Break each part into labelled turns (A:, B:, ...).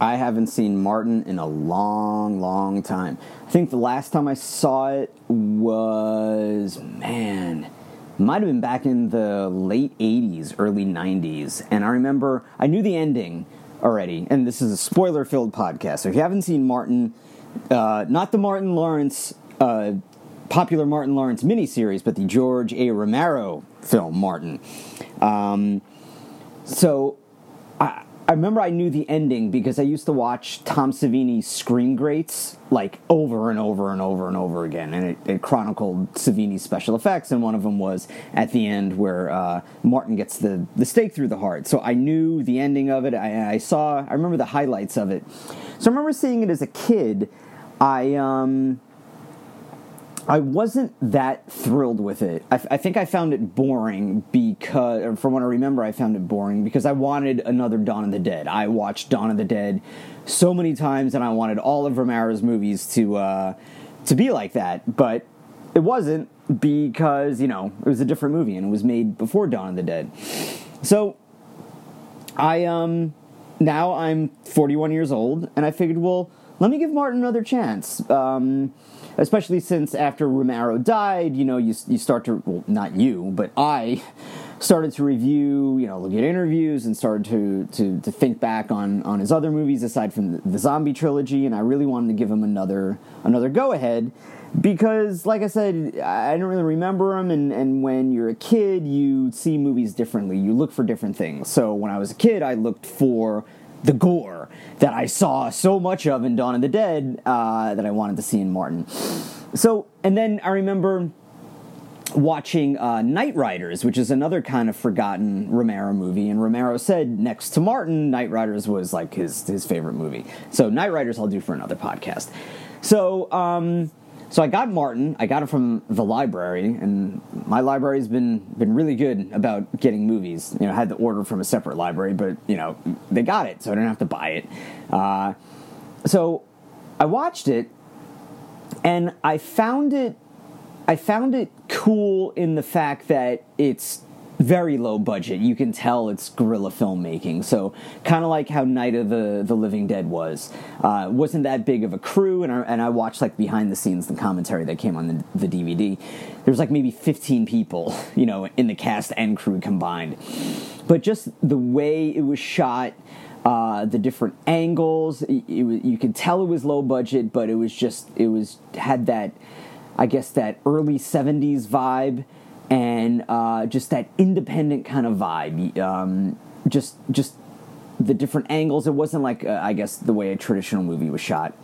A: I haven't seen Martin in a long, long time. I think the last time I saw it was, man, might have been back in the late 80s, early 90s. And I remember I knew the ending already. And this is a spoiler filled podcast. So if you haven't seen Martin, uh, not the Martin Lawrence, uh, popular Martin Lawrence miniseries, but the George A. Romero film, Martin. Um, so I, I remember I knew the ending because I used to watch Tom Savini's Scream Greats like over and over and over and over again, and it, it chronicled Savini's special effects, and one of them was at the end where uh, Martin gets the, the stake through the heart. So I knew the ending of it. I, I saw, I remember the highlights of it. So I remember seeing it as a kid. I um, I wasn't that thrilled with it. I, I, think I found it boring because, from what I remember, I found it boring because I wanted another Dawn of the Dead. I watched Dawn of the Dead so many times, and I wanted all of Romero's movies to uh, to be like that, but it wasn't because you know it was a different movie and it was made before Dawn of the Dead. So I um now I'm 41 years old, and I figured, well, let me give Martin another chance. Um, especially since after Romero died, you know, you, you start to, well, not you, but I started to review, you know, look at interviews and started to, to, to think back on, on his other movies aside from the, the zombie trilogy, and I really wanted to give him another, another go ahead because like i said i don't really remember him. and, and when you're a kid you see movies differently you look for different things so when i was a kid i looked for the gore that I saw so much of in Dawn of the Dead uh, that I wanted to see in Martin. So, and then I remember watching uh, Knightriders, which is another kind of forgotten Romero movie, and Romero said next to Martin, Knightriders was like his his favorite movie. So Knightriders, I'll do for another podcast. So um, so I got Martin. I got it from the library, and my library's been been really good about getting movies. You know, I had to order from a separate library, but you know they got it, so I didn't have to buy it. Uh, so I watched it, and I found it. I found it cool in the fact that it's very low budget. You can tell it's guerrilla filmmaking. So kind of like how Night of the the Living Dead was. Uh, wasn't that big of a crew, and I, and I watched like behind the scenes the commentary that came on the, the DVD. There was like maybe 15 people, you know, in the cast and crew combined. But just the way it was shot. Uh, the different angles, it, it, you could tell it was low budget, but it was just it was had that, I guess that early '70s vibe and uh, just that independent kind of vibe. Um, just just the different angles. It wasn't like uh, I guess the way a traditional movie was shot.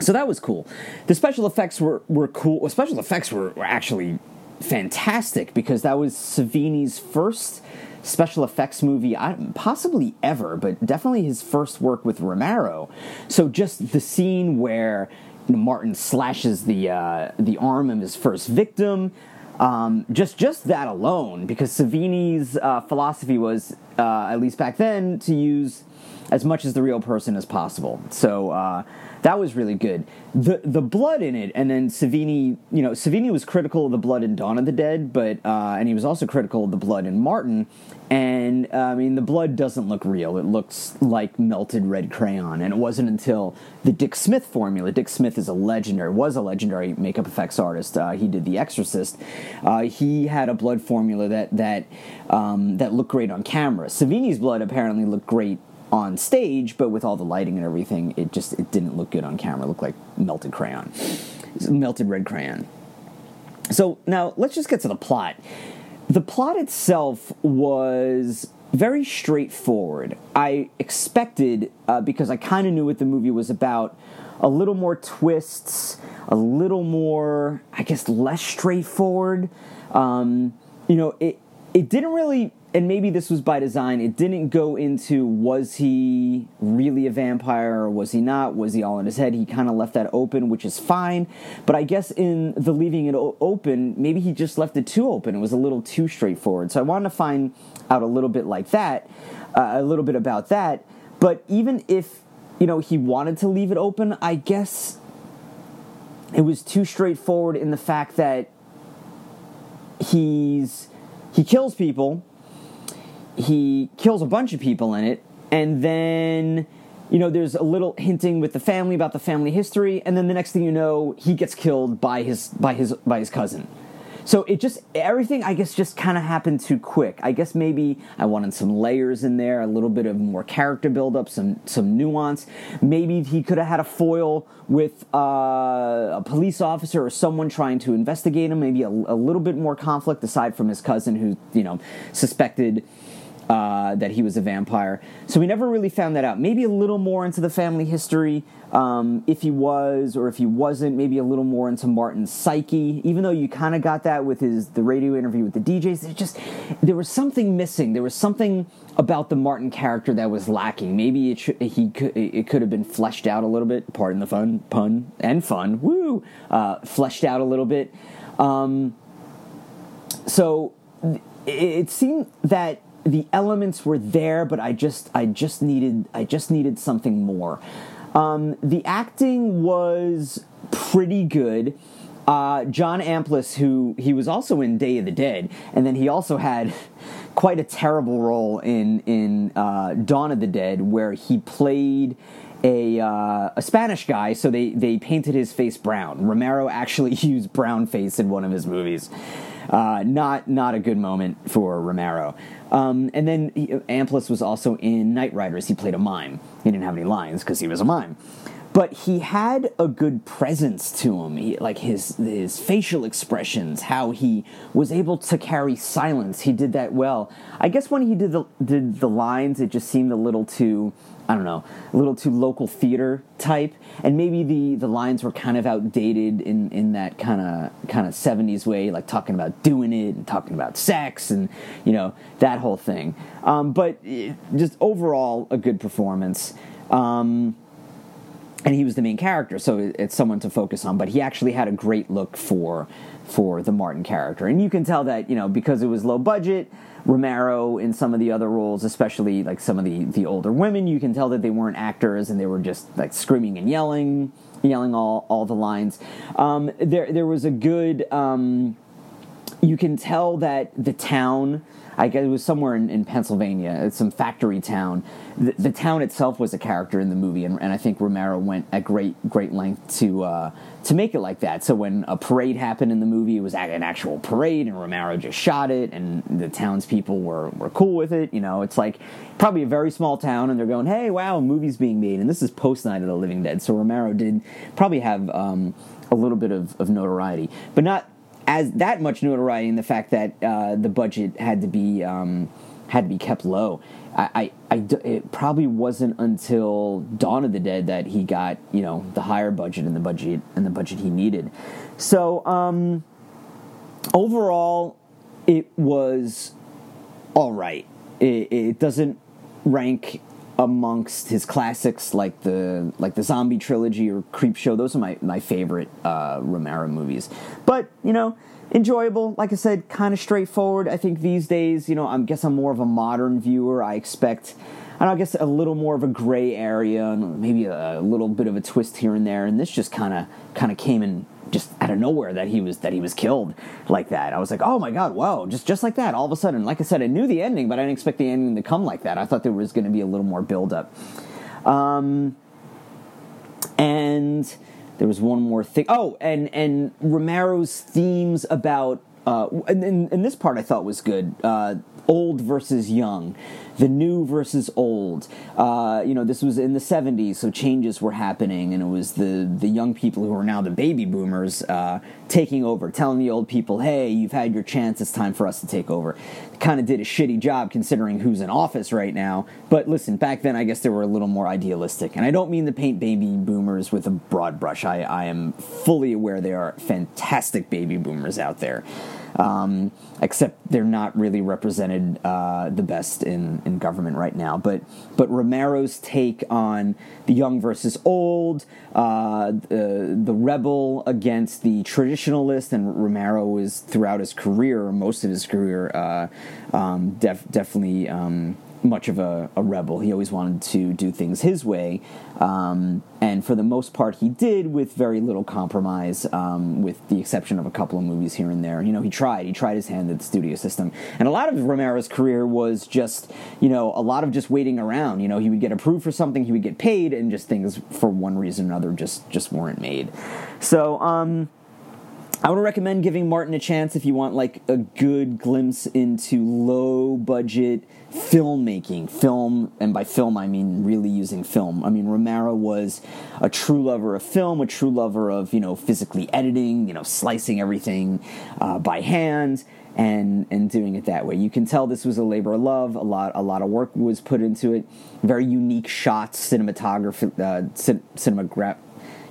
A: So that was cool. The special effects were were cool. Special effects were, were actually fantastic because that was Savini's first special effects movie, possibly ever, but definitely his first work with Romero. So just the scene where Martin slashes the uh, the arm of his first victim. Um, just just that alone, because Savini's uh, philosophy was, uh, at least back then, to use as much as the real person as possible. So uh, that was really good. The the blood in it, and then Savini, you know, Savini was critical of the blood in Dawn of the Dead, but uh, and he was also critical of the blood in Martin. And uh, I mean, the blood doesn't look real; it looks like melted red crayon. And it wasn't until the Dick Smith formula. Dick Smith is a legendary, was a legendary makeup effects artist. Uh, he did The Exorcist. Uh, he had a blood formula that that um, that looked great on camera. Savini's blood apparently looked great on stage, but with all the lighting and everything, it just it didn't look good on camera. It looked like melted crayon, melted red crayon. So now let's just get to the plot. The plot itself was very straightforward. I expected uh, because I kind of knew what the movie was about. A little more twists, a little more, I guess, less straightforward. Um, you know, it it didn't really and maybe this was by design, it didn't go into was he really a vampire or was he not? Was he all in his head? He kind of left that open, which is fine. But I guess in the leaving it open, maybe he just left it too open. It was a little too straightforward. So I wanted to find out a little bit like that, uh, a little bit about that. But even if, you know, he wanted to leave it open, I guess it was too straightforward in the fact that he's he kills people he kills a bunch of people in it, and then you know, there's a little hinting with the family about the family history, and then the next thing you know, he gets killed by his by his by his cousin. So it just everything I guess just kind of happened too quick. I guess maybe I wanted some layers in there, a little bit of more character buildup, some some nuance. Maybe he could have had a foil with uh, a police officer or someone trying to investigate him. Maybe a, a little bit more conflict aside from his cousin, who you know suspected uh, that he was a vampire. So we never really found that out. Maybe a little more into the family history, um, if he was or if he wasn't. Maybe a little more into Martin's psyche, even though you kind of got that with his the radio interview with the DJs. It just there was something missing. There was something about the Martin character that was lacking. Maybe it he could, it could have been fleshed out a little bit. Pardon the fun pun and fun. Woo, uh, fleshed out a little bit. Um, so it seemed that the elements were there, but I just I just needed I just needed something more. Um, the acting was pretty good. Uh, John Amplas, who he was also in Day of the Dead, and then he also had quite a terrible role in in uh, Dawn of the Dead, where he played a uh, a Spanish guy. So they they painted his face brown. Romero actually used brown face in one of his movies. Uh, not not a good moment for Romero. Um, and then he, Amplas was also in Knightriders. He played a mime. He didn't have any lines because he was a mime. But he had a good presence to him, he, like his his facial expressions, how he was able to carry silence. He did that well. I guess when he did the did the lines, it just seemed a little too I don't know, a little too local theater type, and maybe the the lines were kind of outdated in in that kind of kind of seventies way, like talking about doing it and talking about sex and you know that whole thing. Um, but just overall, a good performance. Um, and he was the main character, so it's someone to focus on. But he actually had a great look for for the Martin character, and you can tell that you know because it was low budget Romero in some of the other roles, especially like some of the the older women, you can tell that they weren't actors and they were just like screaming and yelling, yelling all all the lines. Um, there there was a good. Um, you can tell that the town I guess it was somewhere in, in Pennsylvania. Some factory town. The, the, town itself was a character in the movie, and, and I think Romero went at great great length to uh, to make it like that. So when a parade happened in the movie, it was an actual parade, and Romero just shot it, and the townspeople were were cool with it. You know, it's like probably a very small town, and they're going, "Hey, wow, a movie's being made," and this is post Night of the Living Dead. So Romero did probably have um, a little bit of, of notoriety, but not as that much notoriety in the fact that uh, the budget had to be um, had to be kept low. I, I, I, it probably wasn't until Dawn of the Dead that he got you know the higher budget and the budget and the budget he needed. So um, overall, it was all right. It, it doesn't rank amongst his classics like the like the zombie trilogy or Creepshow those are my, my favorite uh, romero movies. But you know enjoyable like i said kind of straightforward. I think these days you know i guess i'm more of a modern viewer. I expect know, I guess a little more of a gray area and maybe a little bit of a twist here and there and this just kind of kind of came in just out of nowhere that he was that he was killed like that. I was like, oh my god, whoa, just just like that, all of a sudden. Like I said, I knew the ending, but I didn't expect the ending to come like that. I thought there was going to be a little more build up. Um, and there was one more thing. Oh, and and Romero's themes about uh, and, and, and this part I thought was good. Uh, old versus young the new versus old. Uh, you know, this was in the 70s, so changes were happening, and it was the, the young people who are now the baby boomers uh, taking over, telling the old people, hey, you've had your chance, it's time for us to take over. Kind of did a shitty job considering who's in office right now, but listen, back then I guess they were a little more idealistic. And I don't mean to paint baby boomers with a broad brush, I, I am fully aware there are fantastic baby boomers out there. Um, except they're not really represented uh, the best in, in government right now. But but Romero's take on the young versus old, uh, the, the rebel against the traditionalist, and Romero was throughout his career, most of his career, uh, um, def- definitely. Um, much of a, a, rebel. He always wanted to do things his way, um, and for the most part, he did with very little compromise, um, with the exception of a couple of movies here and there. You know, he tried. He tried his hand at the studio system, and a lot of Romero's career was just, you know, a lot of just waiting around. You know, he would get approved for something, he would get paid, and just things for one reason or another just just weren't made. So. Um, I would recommend giving Martin a chance if you want like a good glimpse into low budget filmmaking. Film, and by film I mean really using film. I mean Romero was a true lover of film, a true lover of you know physically editing, you know slicing everything uh, by hand and and doing it that way. You can tell this was a labor of love. A lot a lot of work was put into it. Very unique shots, cinematography, uh, cinematograph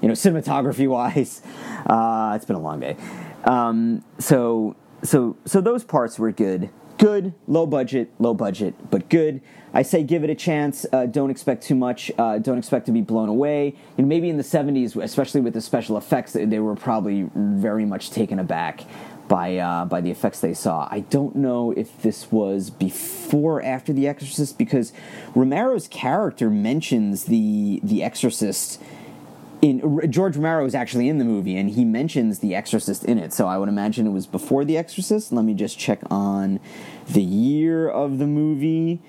A: you know, cinematography wise. Uh, it's been a long day. Um, so, so, so those parts were good. Good, low budget, low budget, but good. I say give it a chance. Uh, don't expect too much. Uh, don't expect to be blown away. Maybe in the 70s, especially with the special effects, they were probably very much taken aback by uh, by the effects they saw. I don't know if this was before or after The Exorcist because Romero's character mentions the the Exorcist in George Romero is actually in the movie, and he mentions The Exorcist in it. So I would imagine it was before The Exorcist. Let me just check on the year of the movie.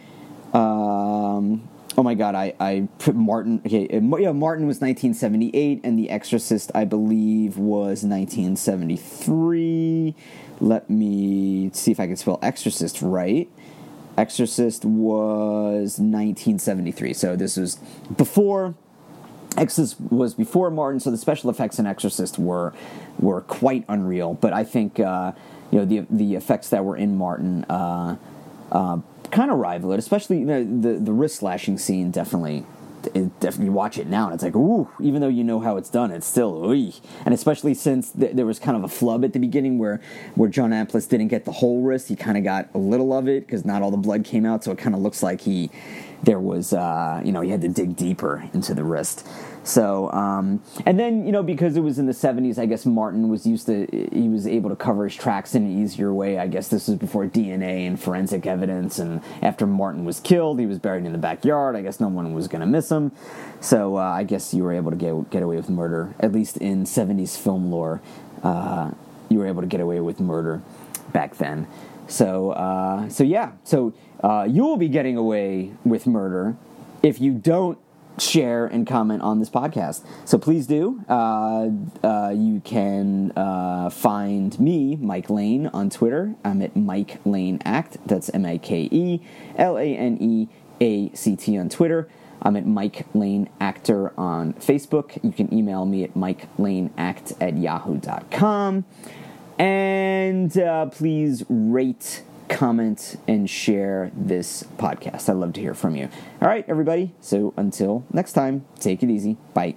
A: Um, oh my God, I I put Martin. Okay, yeah, Martin was 1978, and The Exorcist, I believe, was 1973. Let me see if I can spell Exorcist right. Exorcist was 1973, so this was before Exorcist was before Martin, so the special effects in Exorcist were were quite unreal. But I think uh, you know the the effects that were in Martin uh, uh, kind of rival it, especially you know, the the wrist slashing scene. Definitely, it, definitely watch it now, and it's like ooh, even though you know how it's done, it's still ooh. And especially since th- there was kind of a flub at the beginning where where John Amplas didn't get the whole wrist, he kind of got a little of it because not all the blood came out, so it kind of looks like he there was, uh, you know, you had to dig deeper into the wrist. So, um, and then, you know, because it was in the 70s, I guess Martin was used to, he was able to cover his tracks in an easier way. I guess this was before DNA and forensic evidence. And after Martin was killed, he was buried in the backyard. I guess no one was going to miss him. So uh, I guess you were able to get, get away with murder, at least in 70s film lore. Uh, you were able to get away with murder back then. So, uh, so yeah. So uh, you will be getting away with murder if you don't share and comment on this podcast. So please do. Uh, uh, you can uh, find me, Mike Lane, on Twitter. I'm at Mike Lane Act. That's M I K E L A N E A C T on Twitter. I'm at Mike Lane Actor on Facebook. You can email me at Mike Lane Act at yahoo.com. And uh, please rate, comment, and share this podcast. I'd love to hear from you. All right, everybody. So until next time, take it easy. Bye.